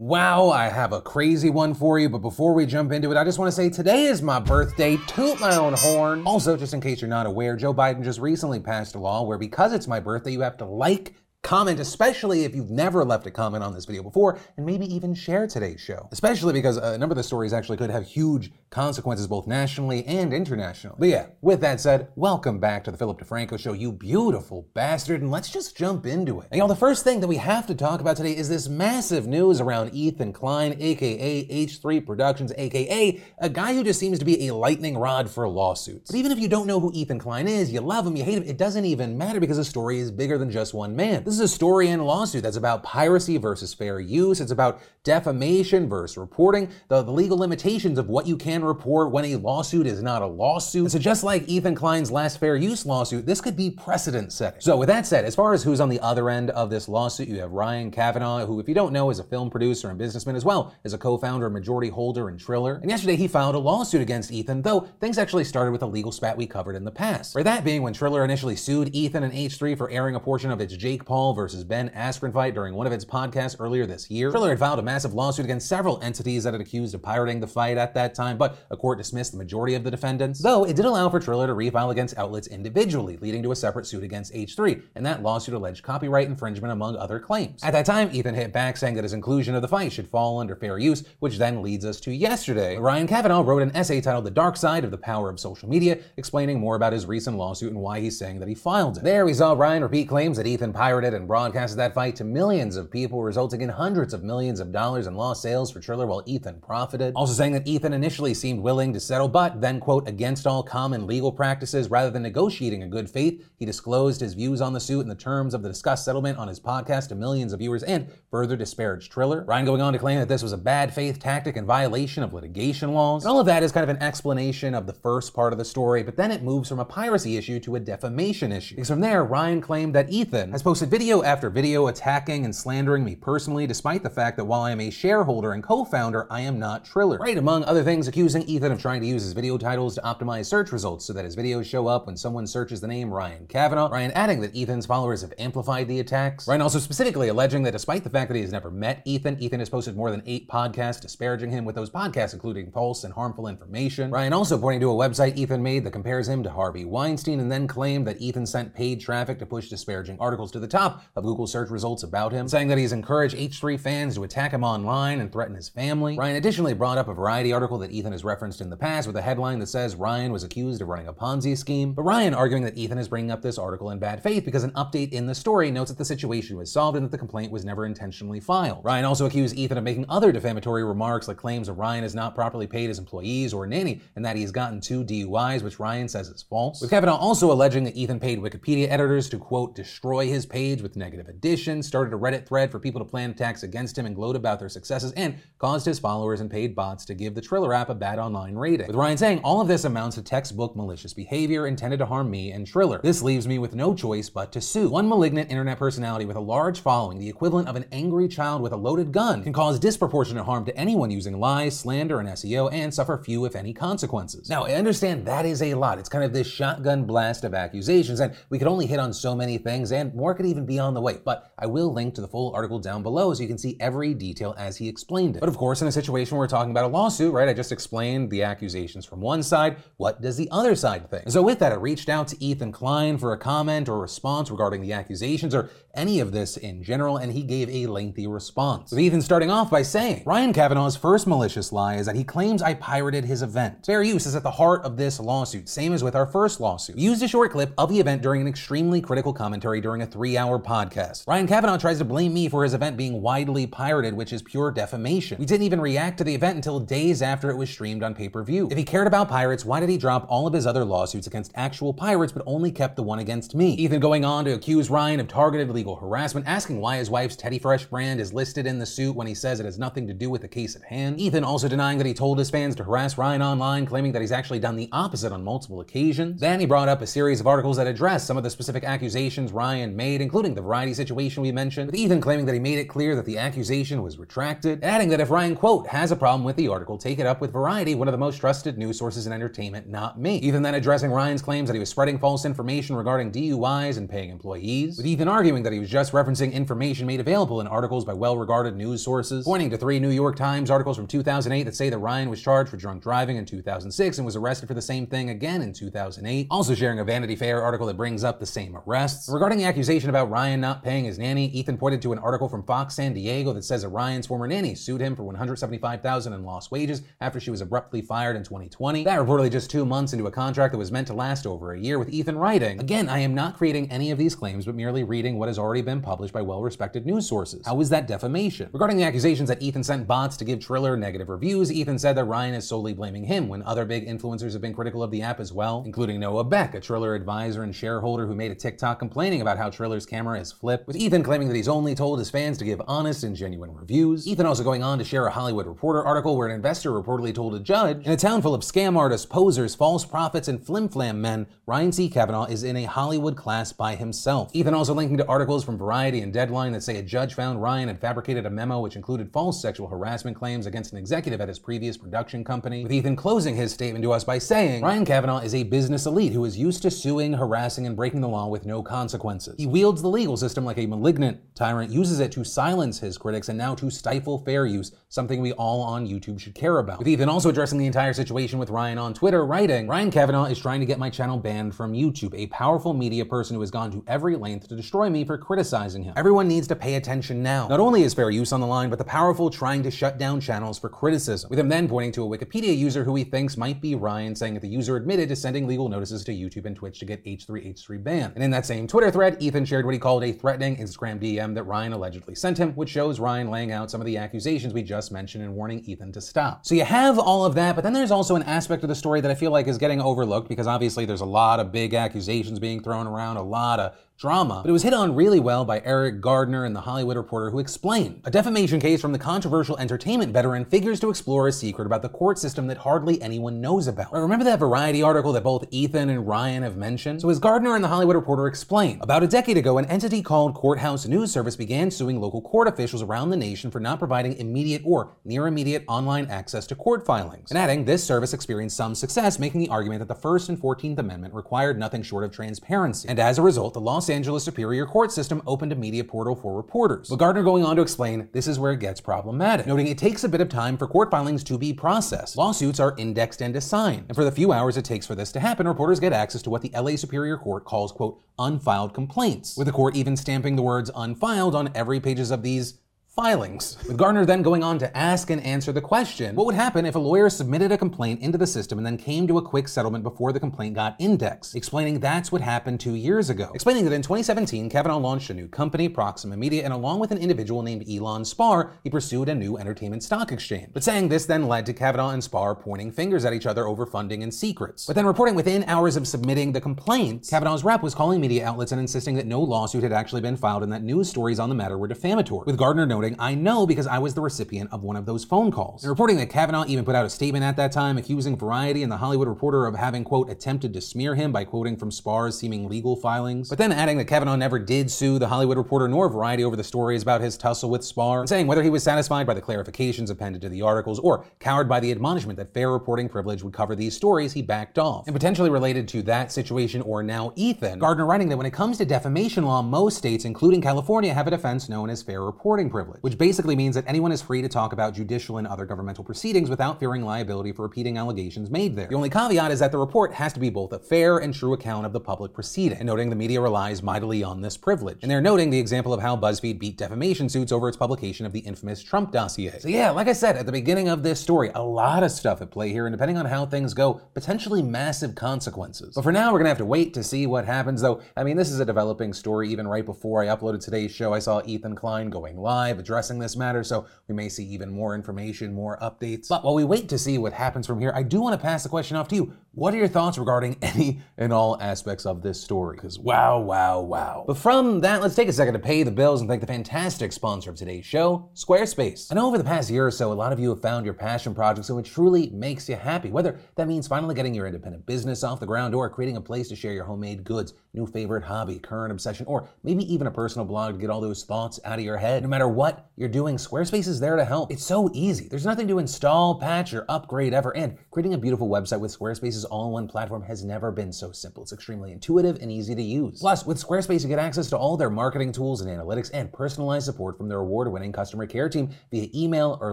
Wow, I have a crazy one for you, but before we jump into it, I just want to say today is my birthday. Toot my own horn. Also, just in case you're not aware, Joe Biden just recently passed a law where because it's my birthday, you have to like comment, especially if you've never left a comment on this video before, and maybe even share today's show. Especially because uh, a number of the stories actually could have huge consequences both nationally and internationally. But yeah, with that said, welcome back to the Philip DeFranco Show, you beautiful bastard, and let's just jump into it. Now, the first thing that we have to talk about today is this massive news around Ethan Klein, aka H3 Productions, aka a guy who just seems to be a lightning rod for lawsuits. But even if you don't know who Ethan Klein is, you love him, you hate him, it doesn't even matter because the story is bigger than just one man. This is a story and lawsuit that's about piracy versus fair use. It's about defamation versus reporting, the, the legal limitations of what you can report when a lawsuit is not a lawsuit. So just like Ethan Klein's last fair use lawsuit, this could be precedent setting. So with that said, as far as who's on the other end of this lawsuit, you have Ryan Kavanaugh, who, if you don't know, is a film producer and businessman as well as a co-founder and majority holder in Triller. And yesterday he filed a lawsuit against Ethan, though things actually started with a legal spat we covered in the past. For that being when Triller initially sued Ethan and H3 for airing a portion of its Jake Paul versus versus Ben Askren fight during one of its podcasts earlier this year. Triller had filed a massive lawsuit against several entities that had accused of pirating the fight at that time, but a court dismissed the majority of the defendants. Though it did allow for Triller to refile against outlets individually, leading to a separate suit against H3, and that lawsuit alleged copyright infringement among other claims. At that time, Ethan hit back saying that his inclusion of the fight should fall under fair use, which then leads us to yesterday. Ryan Kavanaugh wrote an essay titled The Dark Side of the Power of Social Media, explaining more about his recent lawsuit and why he's saying that he filed it. There we saw Ryan repeat claims that Ethan pirated and broadcasted that fight to millions of people, resulting in hundreds of millions of dollars in lost sales for Triller while Ethan profited. Also saying that Ethan initially seemed willing to settle, but then, quote, against all common legal practices, rather than negotiating a good faith, he disclosed his views on the suit and the terms of the discussed settlement on his podcast to millions of viewers and further disparaged Triller. Ryan going on to claim that this was a bad faith tactic and violation of litigation laws. And all of that is kind of an explanation of the first part of the story, but then it moves from a piracy issue to a defamation issue. Because from there, Ryan claimed that Ethan has posted video after video attacking and slandering me personally, despite the fact that while I am a shareholder and co founder, I am not Triller. Right, among other things, accusing Ethan of trying to use his video titles to optimize search results so that his videos show up when someone searches the name Ryan Kavanaugh. Ryan adding that Ethan's followers have amplified the attacks. Ryan also specifically alleging that despite the fact that he has never met Ethan, Ethan has posted more than eight podcasts disparaging him, with those podcasts including false and harmful information. Ryan also pointing to a website Ethan made that compares him to Harvey Weinstein and then claimed that Ethan sent paid traffic to push disparaging articles to the top of Google search results about him, saying that he's encouraged H3 fans to attack him online and threaten his family. Ryan additionally brought up a Variety article that Ethan has referenced in the past with a headline that says Ryan was accused of running a Ponzi scheme. But Ryan arguing that Ethan is bringing up this article in bad faith because an update in the story notes that the situation was solved and that the complaint was never intentionally filed. Ryan also accused Ethan of making other defamatory remarks like claims that Ryan has not properly paid his employees or nanny and that he's gotten two DUIs, which Ryan says is false. With Kavanaugh also alleging that Ethan paid Wikipedia editors to quote destroy his page with negative additions, started a Reddit Reddit thread for people to plan attacks against him and gloat about their successes, and caused his followers and paid bots to give the Triller app a bad online rating. With Ryan saying all of this amounts to textbook malicious behavior intended to harm me and Triller. This leaves me with no choice but to sue. One malignant internet personality with a large following, the equivalent of an angry child with a loaded gun, can cause disproportionate harm to anyone using lies, slander, and SEO and suffer few, if any, consequences. Now, I understand that is a lot. It's kind of this shotgun blast of accusations, and we could only hit on so many things, and more could even be on the way. But I will link to the the full article down below so you can see every detail as he explained it. But of course, in a situation where we're talking about a lawsuit, right, I just explained the accusations from one side. What does the other side think? So with that, I reached out to Ethan Klein for a comment or response regarding the accusations or any of this in general, and he gave a lengthy response. With Ethan starting off by saying, Ryan Kavanaugh's first malicious lie is that he claims I pirated his event. Fair use is at the heart of this lawsuit, same as with our first lawsuit. We used a short clip of the event during an extremely critical commentary during a three hour podcast. Ryan Kavanaugh tries to blame me for his event being widely pirated, which is pure defamation. We didn't even react to the event until days after it was streamed on pay per view. If he cared about pirates, why did he drop all of his other lawsuits against actual pirates but only kept the one against me? Ethan going on to accuse Ryan of targeted legal harassment, asking why his wife's Teddy Fresh brand is listed in the suit when he says it has nothing to do with the case at hand. Ethan also denying that he told his fans to harass Ryan online, claiming that he's actually done the opposite on multiple occasions. Then he brought up a series of articles that address some of the specific accusations Ryan made, including the variety situation we mentioned, with Ethan claiming that he made it clear that the accusation was retracted, adding that if Ryan, quote, has a problem with the article, take it up with Variety Variety, one of the most trusted news sources in entertainment, not me. Ethan then addressing Ryan's claims that he was spreading false information regarding DUIs and paying employees, with Ethan arguing that he was just referencing information made available in articles by well regarded news sources, pointing to three New York Times articles from 2008 that say that Ryan was charged for drunk driving in 2006 and was arrested for the same thing again in 2008, also sharing a Vanity Fair article that brings up the same arrests. Regarding the accusation about Ryan not paying his nanny, Ethan pointed to an article from Fox San Diego that says that Ryan's former nanny sued him for 175,000 in lost wages after she was abruptly fired in 2020. That reportedly just two months into a contract that was meant to last over a year with Ethan writing. Again, I am not creating any of these claims, but merely reading what has already been published by well-respected news sources. How is that defamation? Regarding the accusations that Ethan sent bots to give Triller negative reviews, Ethan said that Ryan is solely blaming him when other big influencers have been critical of the app as well, including Noah Beck, a Triller advisor and shareholder who made a TikTok complaining about how Triller's camera is flipped, with Ethan claiming that he's only told his fans to give honest and genuine reviews. Ethan also going on to share a Hollywood Reporter article where an investor reportedly told a judge, in a town full of scam artists, posers, false prophets, and flim-flam men, Ryan C. Kavanaugh is in a Hollywood class by himself. Ethan also linking to articles from Variety and Deadline that say a judge found Ryan had fabricated a memo which included false sexual harassment claims against an executive at his previous production company, with Ethan closing his statement to us by saying, Ryan Kavanaugh is a business elite who is used to suing, harassing, and breaking the law with no consequences. He wields the legal system like a malignant tyrant, uses it to silence his critics, and now to stifle fair use, something we all on YouTube should care about. With Ethan also addressing the entire situation with Ryan on Twitter, writing, Ryan Kavanaugh is trying to get my channel banned from YouTube, a powerful media person who has gone to every length to destroy me for criticizing him. Everyone needs to pay attention now. Not only is fair use on the line, but the powerful trying to shut down channels for criticism. With him then pointing to a Wikipedia user who he thinks might be Ryan, saying that the user admitted to sending legal notices to YouTube and Twitch to get H3H3 banned. And in that same Twitter thread, Ethan shared what he called a threatening Instagram DM that Ryan allegedly sent him, which shows Ryan laying out some of the accusations we just mentioned and warning Ethan to stop. So you have all of that, but then there's also an aspect of the story that I feel like is getting overlooked because obviously there's a lot of big accusations being thrown around, a lot of drama, but it was hit on really well by Eriq Gardner and the Hollywood Reporter who explained. A defamation case from the controversial entertainment veteran figures to explore a secret about the court system that hardly anyone knows about. Remember that Variety article that both Ethan and Ryan have mentioned? So as Gardner and the Hollywood Reporter explained, about a decade ago, an entity called Courthouse News Service began suing local court officials around the nation for not providing immediate or near immediate online access to court filings. And adding, this service experienced some success, making the argument that the First and Fourteenth Amendment required nothing short of transparency. And as a result, the Los Angeles Superior Court system opened a media portal for reporters. But Gardner going on to explain this is where it gets problematic, noting it takes a bit of time for court filings to be processed. Lawsuits are indexed and assigned, and for the few hours it takes for this to happen, reporters get access to what the LA Superior Court calls, quote, unfiled complaints, with the court even stamping the words unfiled on every pages of these filings. With Gardner then going on to ask and answer the question what would happen if a lawyer submitted a complaint into the system and then came to a quick settlement before the complaint got indexed, explaining that's what happened two years ago. Explaining that in 2017, Kavanaugh launched a new company, Proxima Media, and along with an individual named Elon Spar, he pursued a new entertainment stock exchange. But saying this then led to Kavanaugh and Spar pointing fingers at each other over funding and secrets. But then reporting within hours of submitting the complaint, Kavanaugh's rep was calling media outlets and insisting that no lawsuit had actually been filed and that news stories on the matter were defamatory, with Gardner noting, I know because I was the recipient of one of those phone calls. And reporting that Kavanaugh even put out a statement at that time accusing Variety and the Hollywood Reporter of having, quote, attempted to smear him by quoting from Spar's seeming legal filings. But then adding that Kavanaugh never did sue the Hollywood Reporter nor Variety over the stories about his tussle with Spar, saying whether he was satisfied by the clarifications appended to the articles or cowered by the admonishment that fair reporting privilege would cover these stories, he backed off. And potentially related to that situation or now Ethan, Gardner writing that when it comes to defamation law, most states, including California, have a defense known as fair reporting privilege, which basically means that anyone is free to talk about judicial and other governmental proceedings without fearing liability for repeating allegations made there. The only caveat is that the report has to be both a fair and true account of the public proceeding, and noting the media relies mightily on this privilege. And they're noting the example of how BuzzFeed beat defamation suits over its publication of the infamous Trump dossier. So yeah, like I said at the beginning of this story, a lot of stuff at play here, and depending on how things go, potentially massive consequences. But for now, we're gonna have to wait to see what happens, though. I mean, this is a developing story. Even right before I uploaded today's show, I saw Ethan Klein going live addressing this matter, so we may see even more information, more updates. But while we wait to see what happens from here, I do want to pass the question off to you. What are your thoughts regarding any and all aspects of this story? Because wow, wow, wow. But from that, let's take a second to pay the bills and thank the fantastic sponsor of today's show, Squarespace. I know over the past year or so, a lot of you have found your passion projects and it truly makes you happy. Whether that means finally getting your independent business off the ground or creating a place to share your homemade goods, new favorite hobby, current obsession, or maybe even a personal blog to get all those thoughts out of your head. No matter what what you're doing, Squarespace is there to help. It's so easy. There's nothing to install, patch, or upgrade ever. And creating a beautiful website with Squarespace's all-in-one platform has never been so simple. It's extremely intuitive and easy to use. Plus, with Squarespace, you get access to all their marketing tools and analytics and personalized support from their award-winning customer care team via email or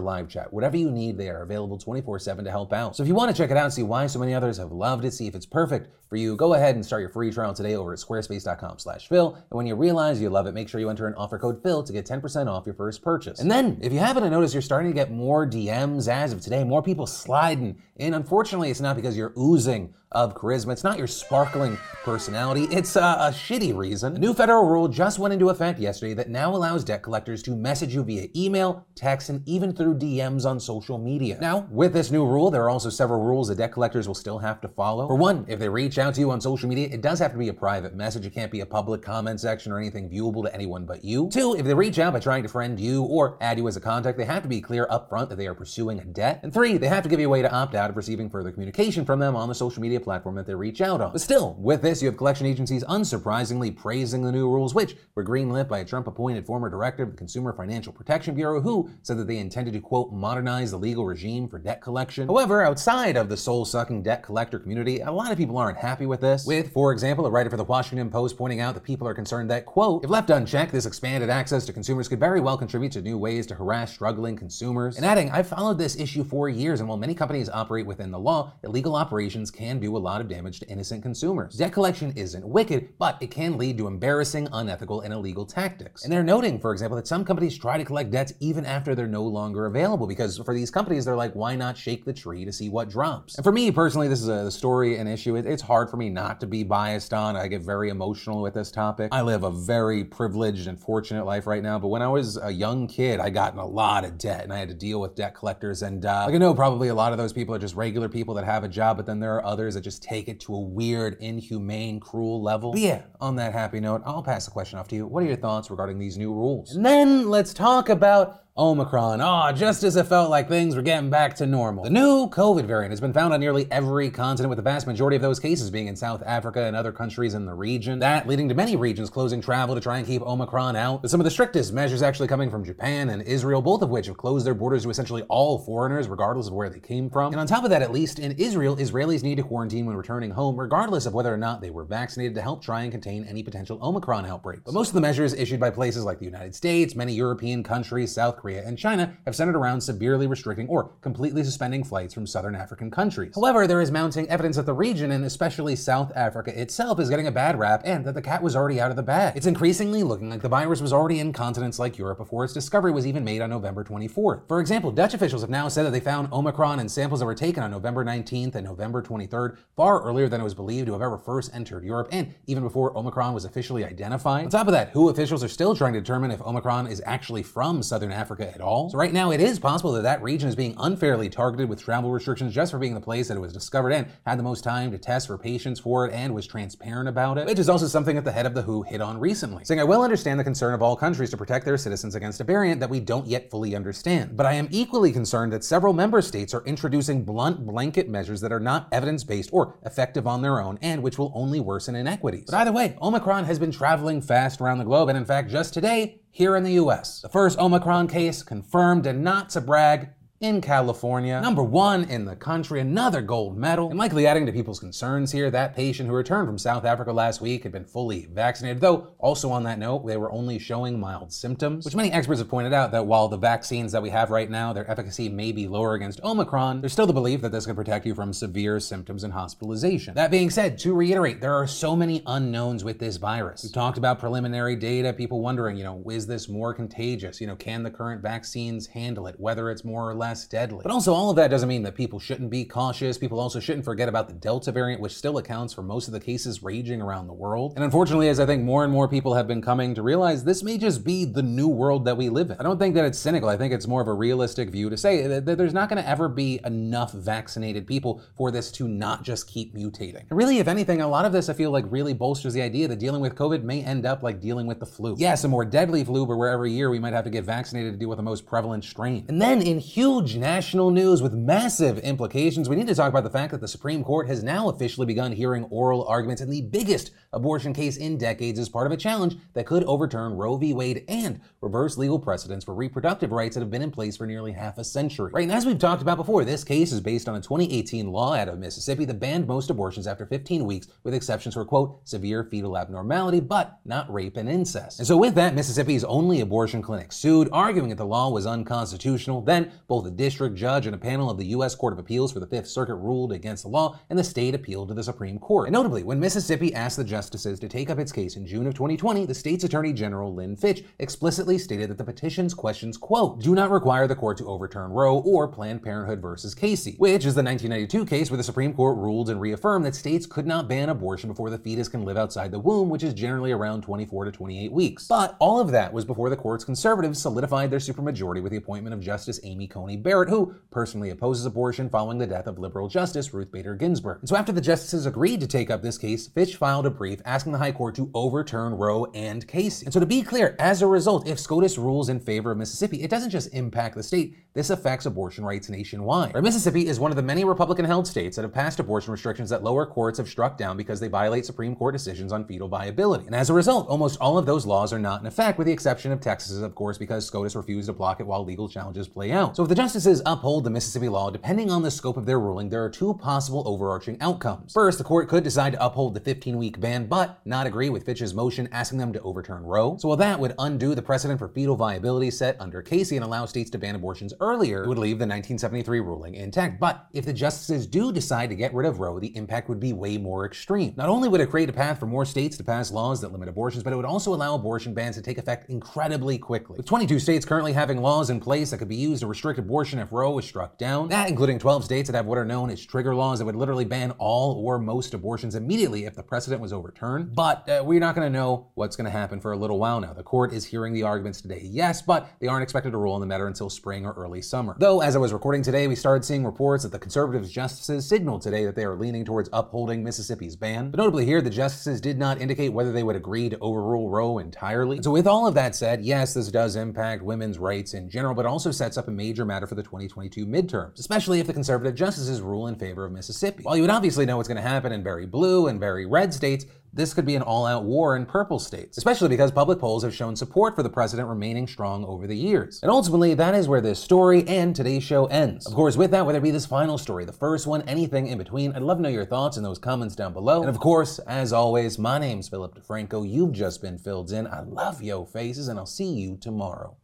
live chat. Whatever you need, they are available 24-7 to help out. So if you want to check it out and see why so many others have loved it, see if it's perfect for you, go ahead and start your free trial today over at squarespace.com slash Phil. And when you realize you love it, make sure you enter an offer code Phil to get 10% off your first purchase. And then, if you haven't noticed, you're starting to get more DMs as of today, more people sliding in. Unfortunately, it's not because you're oozing of charisma. It's not your sparkling personality. It's a, a, shitty reason. A new federal rule just went into effect yesterday that now allows debt collectors to message you via email, text, and even through DMs on social media. Now, with this new rule, there are also several rules that debt collectors will still have to follow. For one, if they reach out to you on social media, it does have to be a private message. It can't be a public comment section or anything viewable to anyone but you. Two, if they reach out by trying to friend you or add you as a contact, they have to be clear upfront that they are pursuing a debt. And three, they have to give you a way to opt out of receiving further communication from them on the social media platform that they reach out on. But still, with this, you have collection agencies unsurprisingly praising the new rules, which were greenlit by a Trump appointed former director of the Consumer Financial Protection Bureau who said that they intended to, quote, modernize the legal regime for debt collection. However, outside of the soul sucking debt collector community, a lot of people aren't happy with this. With, for example, a writer for the Washington Post pointing out that people are concerned that, quote, if left unchecked, this expanded access to consumers could very well contribute to new ways to harass struggling consumers. And adding, I've followed this issue for years, and while many companies operate within the law, illegal operations can do a lot of damage to innocent consumers. Debt collection isn't wicked, but it can lead to embarrassing, unethical, and illegal tactics. And they're noting, for example, that some companies try to collect debts even after they're no longer available, because for these companies, they're like, why not shake the tree to see what drops? And for me personally, this is a story, an issue. It's hard for me not to be biased on. I get very emotional with this topic. I live a very privileged and fortunate life right now, but when I was a young kid, I got in a lot of debt and I had to deal with debt collectors. And uh, like I know probably a lot of those people are just regular people that have a job, but then there are others that just take it to a weird, inhumane, cruel level. But yeah, on that happy note, I'll pass the question off to you. What are your thoughts regarding these new rules? And then let's talk about Omicron. Ah, oh, just as it felt like things were getting back to normal. The new COVID variant has been found on nearly every continent, with the vast majority of those cases being in South Africa and other countries in the region. That leading to many regions closing travel to try and keep Omicron out. With some of the strictest measures actually coming from Japan and Israel, both of which have closed their borders to essentially all foreigners, regardless of where they came from. And on top of that, at least in Israel, Israelis need to quarantine when returning home, regardless of whether or not they were vaccinated to help try and contain any potential Omicron outbreaks. But most of the measures issued by places like the United States, many European countries, South Korea, and China have centered around severely restricting or completely suspending flights from southern African countries. However, there is mounting evidence that the region, and especially South Africa itself, is getting a bad rap and that the cat was already out of the bag. It's increasingly looking like the virus was already in continents like Europe before its discovery was even made on November 24th. For example, Dutch officials have now said that they found Omicron in samples that were taken on November 19th and November 23rd, far earlier than it was believed to have ever first entered Europe, and even before Omicron was officially identified. On top of that, WHO officials are still trying to determine if Omicron is actually from southern Africa at all. So right now, it is possible that that region is being unfairly targeted with travel restrictions just for being the place that it was discovered and had the most time to test for patients for it and was transparent about it, which is also something that the head of the WHO hit on recently, saying, I well understand the concern of all countries to protect their citizens against a variant that we don't yet fully understand. But I am equally concerned that several member states are introducing blunt blanket measures that are not evidence based or effective on their own and which will only worsen inequities. But either way, Omicron has been traveling fast around the globe, and in fact, just today, here in the US. The first Omicron case confirmed, and not to brag, in California, number one in the country, another gold medal. And likely adding to people's concerns here, that patient who returned from South Africa last week had been fully vaccinated, though also on that note, they were only showing mild symptoms, which many experts have pointed out that while the vaccines that we have right now, their efficacy may be lower against Omicron, there's still the belief that this can protect you from severe symptoms and hospitalization. That being said, to reiterate, there are so many unknowns with this virus. We've talked about preliminary data, people wondering, you know, is this more contagious? You know, can the current vaccines handle it, whether it's more or less less deadly. But also, all of that doesn't mean that people shouldn't be cautious. People also shouldn't forget about the Delta variant, which still accounts for most of the cases raging around the world. And unfortunately, as I think more and more people have been coming to realize, this may just be the new world that we live in. I don't think that it's cynical. I think it's more of a realistic view to say that, there's not going to ever be enough vaccinated people for this to not just keep mutating. And really, if anything, a lot of this I feel like really bolsters the idea that dealing with COVID may end up like dealing with the flu. Yes, a more deadly flu, but where every year we might have to get vaccinated to deal with the most prevalent strain. And then in huge huge national news with massive implications. We need to talk about the fact that the Supreme Court has now officially begun hearing oral arguments in the biggest abortion case in decades as part of a challenge that could overturn Roe v. Wade and reverse legal precedents for reproductive rights that have been in place for nearly half a century. Right, and as we've talked about before, this case is based on a 2018 law out of Mississippi that banned most abortions after 15 weeks, with exceptions for, quote, severe fetal abnormality, but not rape and incest. And so with that, Mississippi's only abortion clinic sued, arguing that the law was unconstitutional. Then, both a district judge and a panel of the U.S. Court of Appeals for the Fifth Circuit ruled against the law, and the state appealed to the Supreme Court. And notably, when Mississippi asked the justices to take up its case in June of 2020, the state's Attorney General Lynn Fitch explicitly stated that the petition's questions, quote, do not require the court to overturn Roe or Planned Parenthood versus Casey, which is the 1992 case where the Supreme Court ruled and reaffirmed that states could not ban abortion before the fetus can live outside the womb, which is generally around 24 to 28 weeks. But all of that was before the court's conservatives solidified their supermajority with the appointment of Justice Amy Coney Barrett, who personally opposes abortion following the death of liberal Justice Ruth Bader Ginsburg. And so after the justices agreed to take up this case, Fitch filed a brief asking the High Court to overturn Roe and Casey. And so to be clear, as a result, if SCOTUS rules in favor of Mississippi, it doesn't just impact the state, this affects abortion rights nationwide. Right? Mississippi is one of the many Republican-held states that have passed abortion restrictions that lower courts have struck down because they violate Supreme Court decisions on fetal viability. And as a result, almost all of those laws are not in effect, with the exception of Texas, of course, because SCOTUS refused to block it while legal challenges play out. So if the justices uphold the Mississippi law, depending on the scope of their ruling, there are two possible overarching outcomes. First, the court could decide to uphold the 15-week ban, but not agree with Fitch's motion asking them to overturn Roe. So while that would undo the precedent for fetal viability set under Casey and allow states to ban abortions earlier, it would leave the 1973 ruling intact. But if the justices do decide to get rid of Roe, the impact would be way more extreme. Not only would it create a path for more states to pass laws that limit abortions, but it would also allow abortion bans to take effect incredibly quickly. With 22 states currently having laws in place that could be used to restrict abortion if Roe was struck down, that including 12 states that have what are known as trigger laws that would literally ban all or most abortions immediately if the precedent was overturned. But uh, we're not going to know what's going to happen for a little while now. The court is hearing the arguments today, yes, but they aren't expected to rule on the matter until spring or early summer. Though, as I was recording today, we started seeing reports that the conservative justices signaled today that they are leaning towards upholding Mississippi's ban. But notably here, the justices did not indicate whether they would agree to overrule Roe entirely. So with all of that said, yes, this does impact women's rights in general, but also sets up a major matter for the 2022 midterms, especially if the conservative justices rule in favor of Mississippi. While you would obviously know what's going to happen in very blue and very red states, this could be an all out war in purple states, especially because public polls have shown support for the president remaining strong over the years. And ultimately, that is where this story and today's show ends. Of course, with that, whether it be this final story, the first one, anything in between, I'd love to know your thoughts in those comments down below. And of course, as always, my name's Philip DeFranco. You've just been filled in. I love yo faces, and I'll see you tomorrow.